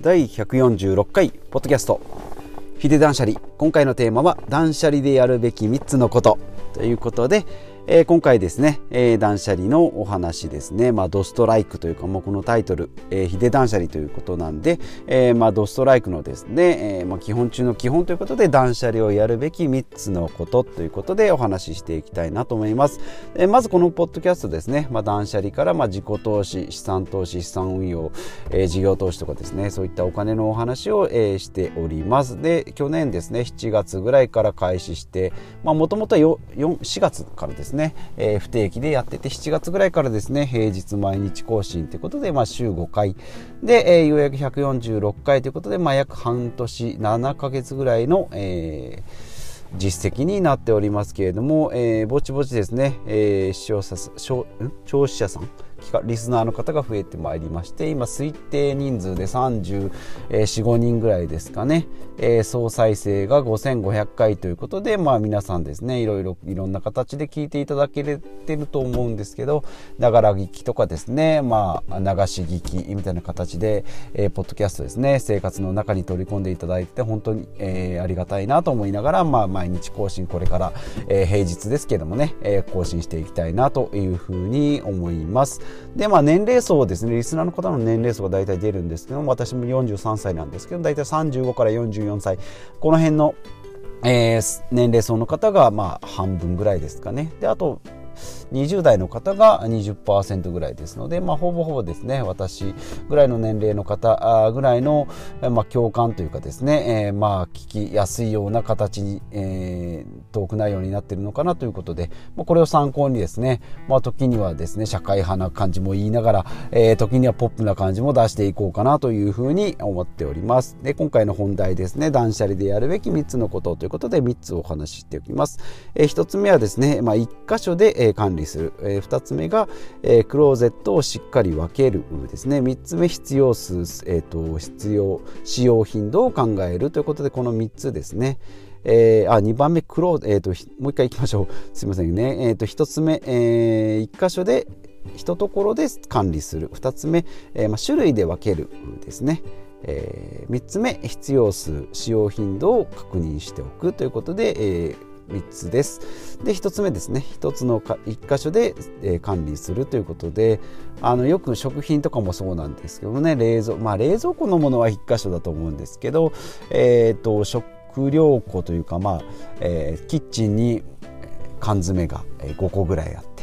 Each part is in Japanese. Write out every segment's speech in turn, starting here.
第146回ポッドキャスト。ヒデ断捨離。今回のテーマは断捨離でやるべき3つのこと。ということでえー、今回ですね、えー、断捨離のお話ですね、まあ、ドストライクというか、もうこのタイトル、えー、ヒデ断捨離ということなんで、えー、まあ、ドストライクのですね、えーまあ、基本中の基本ということで、断捨離をやるべき3つのことということでお話ししていきたいなと思います。えー、まずこのポッドキャストですね、まあ、断捨離からまあ自己投資、資産投資、資産運用、えー、事業投資とかですね、そういったお金のお話を、えー、しております。で、去年ですね、7月ぐらいから開始して、もともとは4月からですね、えー、不定期でやってて7月ぐらいからですね平日毎日更新ということで、まあ、週5回。で、えー、ようやく146回ということで、まあ、約半年7ヶ月ぐらいの、えー、実績になっておりますけれども、えー、ぼちぼちですね、えー、視聴者聴者さんリスナーの方が増えてまいりまして今推定人数で345人ぐらいですかね、えー、総再生が5500回ということで、まあ、皆さんですねいろいろいろんな形で聞いていただけてると思うんですけどながら聞きとかですね、まあ、流し聞きみたいな形で、えー、ポッドキャストですね生活の中に取り込んでいただいて本当に、えー、ありがたいなと思いながら、まあ、毎日更新これから、えー、平日ですけどもね、えー、更新していきたいなというふうに思います。でまあ年齢層ですねリスナーの方の年齢層が大体出るんですけども私も43歳なんですけど大体35から44歳この辺の、えー、年齢層の方がまあ半分ぐらいですかねであと20代の方が20%ぐらいですので、まあ、ほぼほぼですね私ぐらいの年齢の方ぐらいの、まあ、共感というかですね、えー、まあ聞きやすいような形に、えー、トーク内容になってるのかなということで、まあ、これを参考にですね、まあ、時にはですね社会派な感じも言いながら、えー、時にはポップな感じも出していこうかなというふうに思っております。で今回の本題ですね断捨離でやるべき3つのことということで3つお話ししておきます、えー、1つ目はですね、まあ、1箇所で、えー、管理する、え、2つ目が、え、クローゼットをしっかり分けるですね。3つ目必要数、えーと、必要使用頻度を考えるということでこの3つですね。えー、あ2番目クロー、えーと、もう一回いきましょう。すいませんね、えーと、1つ目、えー、1箇所で1ところで管理する。2つ目、えーま、種類で分けるですね、えー、3つ目必要数使用頻度を確認しておくということで、えー、3つです。で1つ目ですね。1つのか1箇所で、えー、管理するということであのよく食品とかもそうなんですけどね。冷蔵,、まあ、冷蔵庫のものは1箇所だと思うんですけど、えーと、食料庫というか、まあえー、キッチンに缶詰が5個ぐらいあって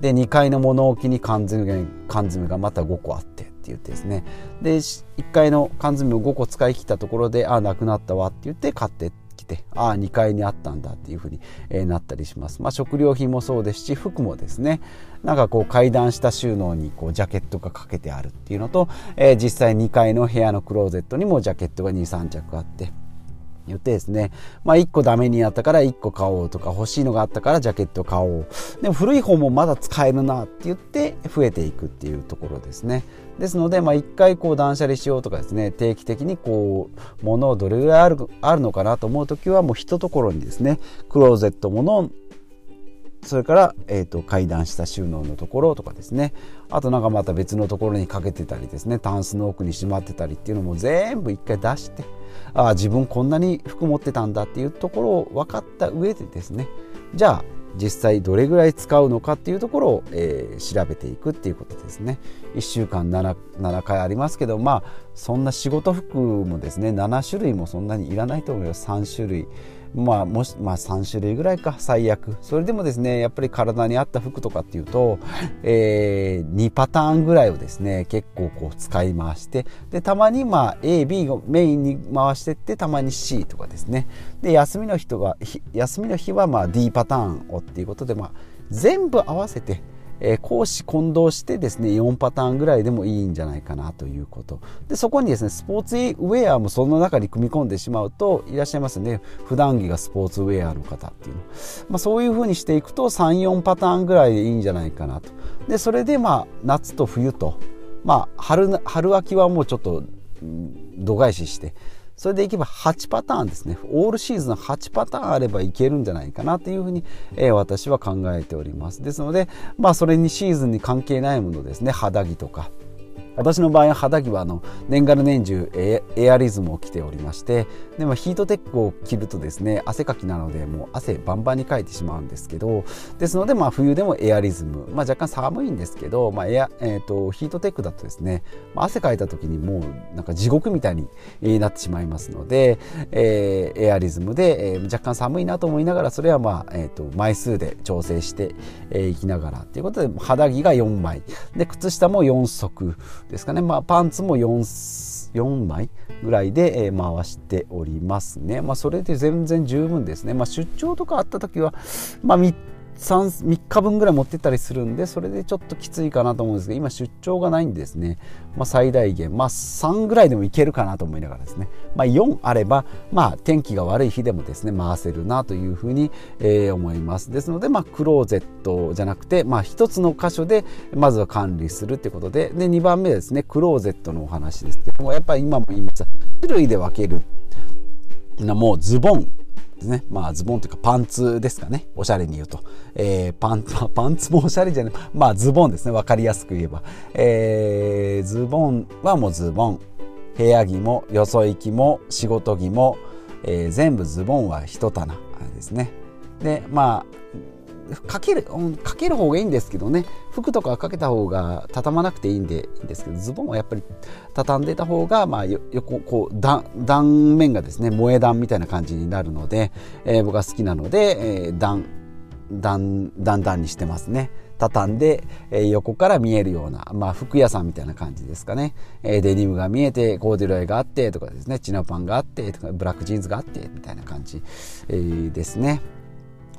で2階の物置に缶詰缶詰がまた5個あってって言ってですね。で1階の缶詰を5個使い切ったところでああなくなったわって言って買っててああ2階にあったんだっていうふうに、え、なったりします、まあ、食料品もそうですし服もですね。なんかこう階段下収納にこうジャケットがかけてあるっていうのと、えー、実際2階の部屋のクローゼットにもジャケットが23着あって言ってですね、まあ1個ダメになったから1個買おうとか欲しいのがあったからジャケット買おう。でも古い方もまだ使えるなって言って増えていくっていうところですね。ですので、まあ一回こう断捨離しようとかですね、定期的にこう、物をどれぐらいあるあるのかなと思う時はもう一とところにですね、クローゼットものそれから、えーと、階段下収納のところとかですねあとなんかまた別のところにかけてたりですねタンスの奥にしまってたりっていうのも全部一回出してああ自分こんなに服持ってたんだっていうところを分かった上でですね。じゃあ実際どれぐらい使うのかっていうところを、えー、調べていくっていうことですね。1週間 7, 7回ありますけどまあそんな仕事服もですね7種類もそんなにいらないと思います。3種類。まあもしまあ、3種類ぐらいか。最悪。それでもですねやっぱり体に合った服とかっていうと、えー、2パターンぐらいをですね結構こう使い回してでたまにまあ AB をメインに回してってたまに C とかですね。で休みの人が休みの日はまあ D パターンをっていうことで、まあ、全部合わせてえー、公私混同してですね4パターンぐらいでもいいんじゃないかなということ。でそこにですねスポーツウェアもその中に組み込んでしまうといらっしゃいますね。普段着がスポーツウェアの方っていうの、まあ、そういうふうにしていくと34パターンぐらいでいいんじゃないかなと。でそれでまあ夏と冬と。まあ春春秋はもうちょっと度外視して。それでいけば8パターンですね。オールシーズン8パターンあればいけるんじゃないかなというふうに、えー、私は考えております。ですのでまあそれにシーズンに関係ないものですね。肌着とか私の場合は肌着はあの年がら年中エアリズムを着ておりましてでもヒートテックを着るとですね汗かきなのでもう汗バンバンにかいてしまうんですけどですのでまあ冬でもエアリズム、まあ、若干寒いんですけど、まあエアえーと、ヒートテックだとですね、まあ、汗かいた時にもうなんか地獄みたいになってしまいますので、えー、エアリズムで、えー、若干寒いなと思いながらそれはまあ、えーと、枚数で調整してい、きながらということで肌着が4枚。で靴下も4足。ですかね、まあ、パンツも 4, 4枚ぐらいで、え回しておりますね。まあ、それで全然十分ですね。まあ、出張とかあった時は、まあ、3 3, 3日分ぐらい持ってったりするんでそれでちょっときついかなと思うんですけど今出張がないんですね、まあ、最大限、まあ、3ぐらいでもいけるかなと思いながらですね、まあ、4あれば、まあ、天気が悪い日でもですね回せるなというふうに、えー、思います。ですので、まあ、クローゼットじゃなくて、まあ、1つの箇所でまずは管理するってことでで2番目ですねクローゼットのお話ですけどもやっぱり今も言いました。種類で分ける。もうズボン。ですね。まあズボンというかパンツですかね。おしゃれに言うと。えー、パン、パンツもおしゃれじゃない。まあズボンですね。わかりやすく言えば。えー、ズボンはもうズボン。部屋着もよそ行きも仕事着も、えー、全部ズボンは一棚ですね。で、まあかける、かける方がいいんですけどね服とかかけた方が畳まなくていいんでいいんですけどズボンはやっぱり畳んでた方が、まあ、横こう断断面がですね萌え断みたいな感じになるので、えー、僕は好きなので、えー、段段段々にしてますね。畳んで、え、横から見えるような、まあ、服屋さんみたいな感じですかね、え、デニムが見えてコーデュロイがあってとかですねチノパンがあってとかブラックジーンズがあってみたいな感じ、ですね。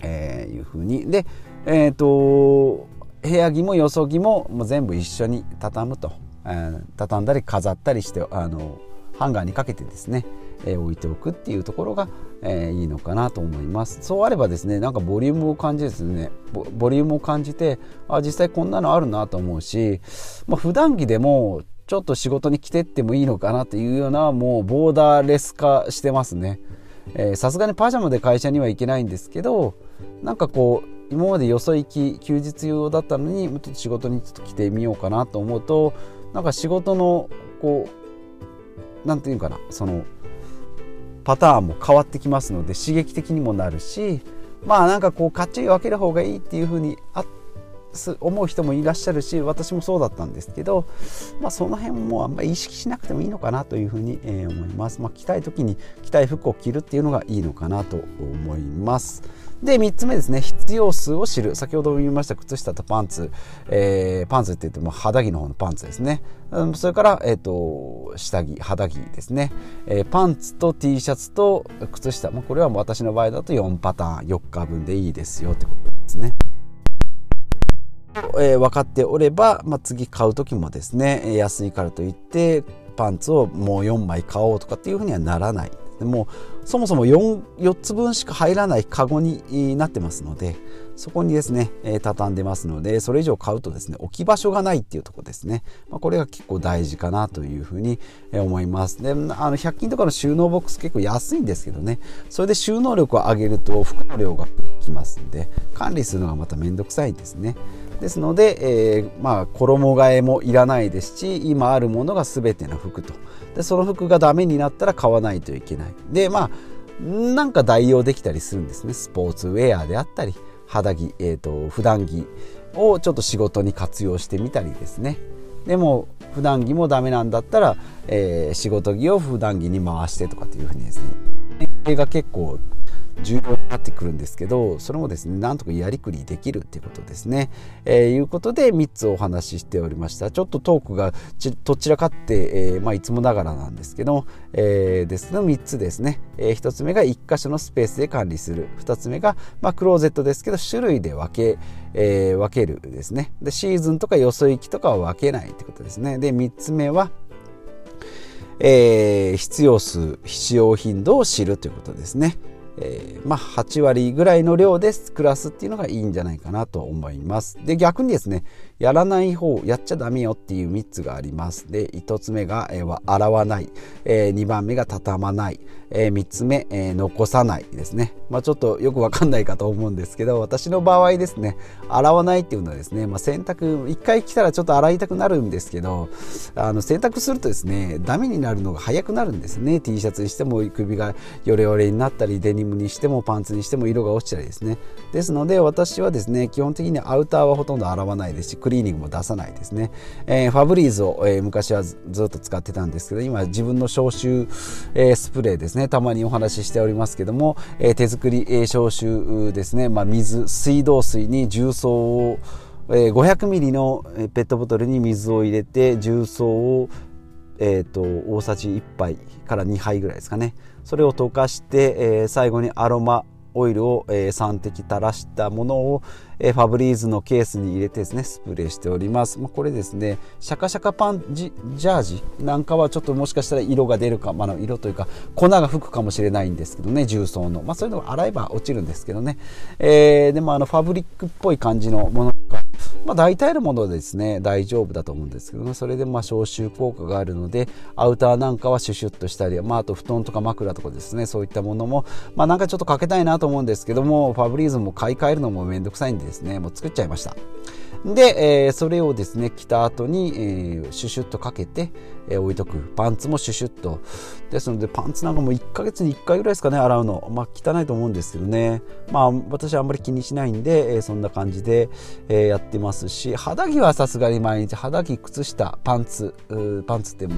えー、いうふうに。でえっ、ー、と部屋着もよそ着ももう全部一緒に畳むと、えー、畳んだり飾ったりしてあのハンガーにかけてですね、えー、置いておくっていうところが、えー、いいのかなと思います。そうあればですねなんかボリュームを感じですねボリュームを感じてあ実際こんなのあるなと思うし、まあ、普段着でもちょっと仕事に着てってもいいのかなというようなもうボーダーレス化してますね。さすがにパジャマで会社には行けないんですけどなんかこう今までよそ行き休日用だったのにちょっと仕事にちょっと来てみようかなと思うとなんか仕事のこうなんていうかなそのパターンも変わってきますので刺激的にもなるしまあなんかこうかっちり分ける方がいいっていうふうに思う人もいらっしゃるし私もそうだったんですけど、まあ、その辺もあんまり意識しなくてもいいのかなというふうに、え思います。まあ、着たい時に着たい服を着るっていうのがいいのかなと思います。で3つ目ですね。必要数を知る。先ほども言いました靴下とパンツ、えー、パンツって言っても肌着の方のパンツですね、それから、えーと、下着肌着ですね、えー、パンツと T シャツと靴下、まあ、これは私の場合だと4パターン。4日分でいいですよってことですね。えー、分かっておれば、まあ、次買う時もですね。安いからといってパンツをもう4枚買おうとかっていうふうにはならない。もうそもそも 4, 4つ分しか入らないカゴになってますのでそこにですね、え、畳んでますのでそれ以上買うとですね置き場所がないっていうとこですね、まあ、これが結構大事かなというふうに思います。であの100均とかの収納ボックス結構安いんですけどね。それで収納力を上げると服の量がきますんで管理するのがまた面倒くさいですね。ですので、えー、まあ、衣替えもいらないですし今あるものが全ての服と。でその服がダメになったら買わないといけない。でまあなんか代用できたりするんですね。スポーツウェアであったり肌着、えーと、普段着をちょっと仕事に活用してみたりですね。でも普段着もダメなんだったら、えー、仕事着を普段着に回してとかっていうふうにですね。映画結構重要なってくるんですけどそれもですねなんとかやりくりできるっていうことですね。えー、いうことで3つお話ししておりました。ちょっとトークがどちらかって、えーまあ、いつもながらなんですけど、えー、ですけど3つですね、えー、1つ目が1箇所のスペースで管理する。2つ目が、まあ、クローゼットですけど種類で分けえー、分けるですね。でシーズンとかよそ行きとかは分けないってことですね。で3つ目はえー、必要数使用頻度を知るということですね。えー、まあ、8割ぐらいの量で暮らすっていうのがいいんじゃないかなと思います。で逆にですねやらない方やっちゃダメよっていう3つがあります。で1つ目が、えー、洗わない、えー、2番目が畳まない、えー、3つ目、え、残さないですね。まあ、ちょっとよくわかんないかと思うんですけど私の場合ですね洗わないっていうのはですね、まあ、洗濯1回来たらちょっと洗いたくなるんですけどあの洗濯するとですねダメになるのが早くなるんですね T シャツにしても首がヨレヨレになったりデニムにしてもパンツにしても色が落ちたりですね。ですので私はですね基本的にアウターはほとんど洗わないですしクリーニングも出さないですね、えー、ファブリーズを、えー、昔はずっと使ってたんですけど今自分の消臭、えー、スプレーですね。たまにお話ししておりますけども、え手作り、え消臭ですね、まあ、水水道水に重曹を500ミリのペットボトルに水を入れて重曹をえーと、大さじ1杯から2杯ぐらいですかね。それを溶かして、え、最後にアロマオイルを、え、3滴垂らしたものを、え、ファブリーズのケースに入れてですねスプレーしております、まあ、これですねシャカシャカパンジジャージなんかはちょっともしかしたら色が出るか、まあ、の色というか粉が吹くかもしれないんですけどね重曹の、まあ、そういうのを洗えば落ちるんですけどね、えー、でもあのファブリックっぽい感じのものがまあ、大体のものですね大丈夫だと思うんですけどねそれでまあ消臭効果があるのでアウターなんかはシュシュッとしたり、まあ、あと布団とか枕とかですねそういったものも、まあ、なんかちょっとかけたいなと思うんですけどもファブリーズも買い替えるのも面倒くさいんでですねもう作っちゃいました。で、えー、それをですね着た後に、えー、シュシュッとかけて、えー、置いとく。パンツもシュシュッと。ですのでパンツなんかも1ヶ月に1回ぐらいですかね洗うの。まあ汚いと思うんですけどね。まあ私はあんまり気にしないんで、えー、そんな感じで、えー、やってますし。肌着はさすがに毎日肌着靴下パンツパンツっていう、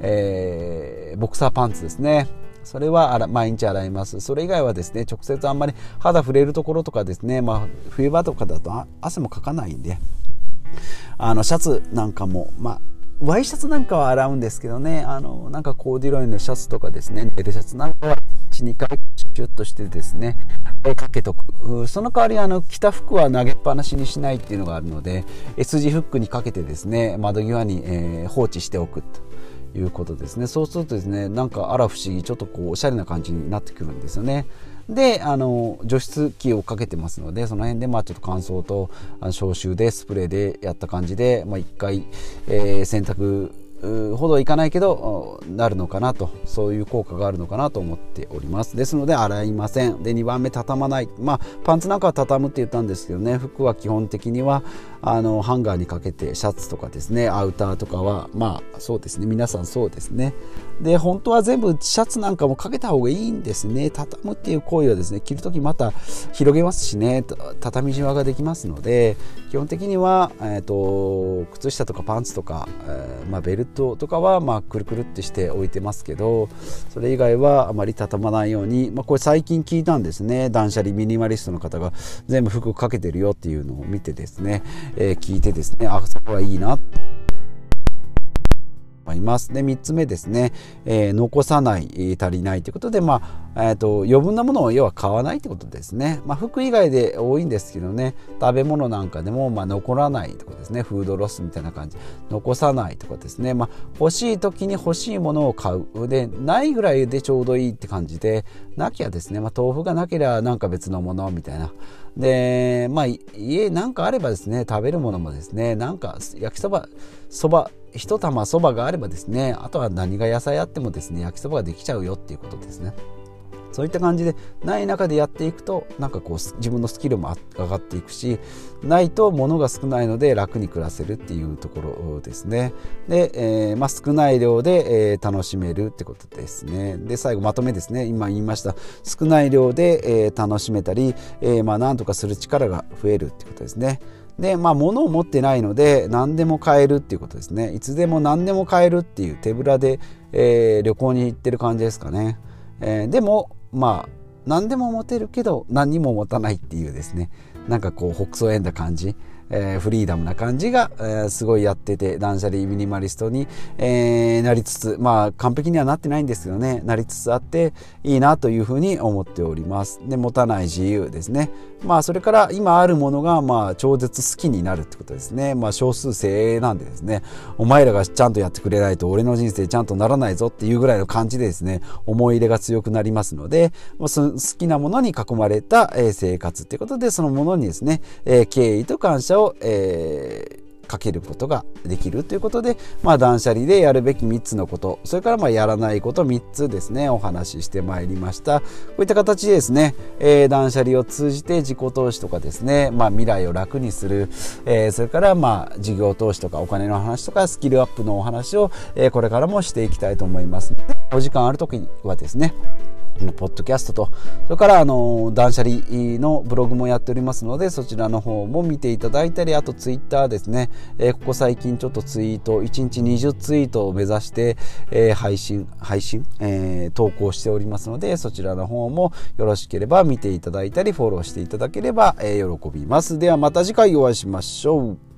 えー、ボクサーパンツですね。それは毎日洗います。それ以外はですね直接あんまり肌触れるところとかですね、まあ、冬場とかだと汗もかかないんであのシャツなんかもまあワイシャツなんかは洗うんですけどねあのなんかコーディロイのシャツとかですねネルシャツなんかは12回シュッとしてですねかけとく。その代わりあの着た服は投げっぱなしにしないっていうのがあるので S 字フックにかけてですね窓際に、えー、放置しておくと。いうことですね。そうするとですねなんかあら不思議ちょっとこうおしゃれな感じになってくるんですよね。であの除湿機をかけてますのでその辺でまあちょっと乾燥と消臭でスプレーでやった感じで、まあ、1回、えー、洗濯ほどいかないけどなるのかなとそういう効果があるのかなと思っております。ですので洗いません。で2番目畳まない。まあパンツなんかは畳むって言ったんですけどね服は基本的にはあのハンガーにかけてシャツとかですねアウターとかはまあそうですね。皆さんそうですね。で本当は全部シャツなんかもかけた方がいいんですね。畳むっていう行為はですね着る時また広げますしね。畳みじわができますので基本的には、えーと、靴下とかパンツとか、えー、まあ、ベルトとかはまあくるくるってして置いてますけどそれ以外はあまり畳まないように、まあ、これ最近聞いたんですね。断捨離ミニマリストの方が全部服かけてるよっていうのを見てですねえー、聞いてですねあそこはいいな思います。で3つ目ですね、えー、残さない、足りないということで、まあえーと、余分なものを要は買わないということですね。まあ、服以外で多いんですけどね。食べ物なんかでも、まあ、残らないとかですね。フードロスみたいな感じ。残さないとかですね、まあ、欲しい時に欲しいものを買う。でないぐらいでちょうどいいって感じでなきゃですね、まあ、豆腐がなければなんか別のものみたいな。でまあ家なんかあればですね。食べるものもですね。なんか焼きそばそば一玉そばがあればですねあとは何が野菜あってもですね焼きそばができちゃうよっていうことですね。そういった感じでない中でやっていくとなんかこう自分のスキルも上がっていくしないと物が少ないので楽に暮らせるっていうところですね。で、えー、まあ、少ない量で、えー、楽しめるってことですね。で最後まとめですね。今言いました少ない量で、えー、楽しめたり、えまあ、何とかする力が増えるってことですね。でまあ物を持ってないので何でも買えるっていうことですね。いつでも何でも買えるっていう手ぶらで、えー、旅行に行ってる感じですかね、えー、でもまあ何でも持てるけど何も持たないっていうですね。なんかこう北総縁だ感じ、えー、フリーダムな感じが、えー、すごいやってて断捨離ミニマリストに、えー、なりつつまあ完璧にはなってないんですけどねなりつつあっていいなというふうに思っております。で持たない自由ですね。まあそれから今あるものがまあ超絶好きになるってことですね。まあ少数精鋭なんでですね。お前らがちゃんとやってくれないと俺の人生ちゃんとならないぞっていうぐらいの感じでですね。思い入れが強くなりますので、まあ、好きなものに囲まれた、え生活っていうことでそのものにですね、え敬意と感謝を、をえーかけることができるということで、まあ、断捨離でやるべき3つのことそれからまあやらないこと3つですねお話ししてまいりました。こういった形でですね、えー、断捨離を通じて自己投資とかですね、まあ、未来を楽にする、えー、それからまあ事業投資とかお金の話とかスキルアップのお話を、えー、これからもしていきたいと思います。お時間ある時はですねポッドキャストとそれからあの断捨離のブログもやっておりますのでそちらの方も見ていただいたりあとツイッターですね、えー、ここ最近ちょっとツイート1日20ツイートを目指して、えー、配信配信、えー、投稿しておりますのでそちらの方もよろしければ見ていただいたりフォローしていただければ、え喜びます。ではまた次回お会いしましょう。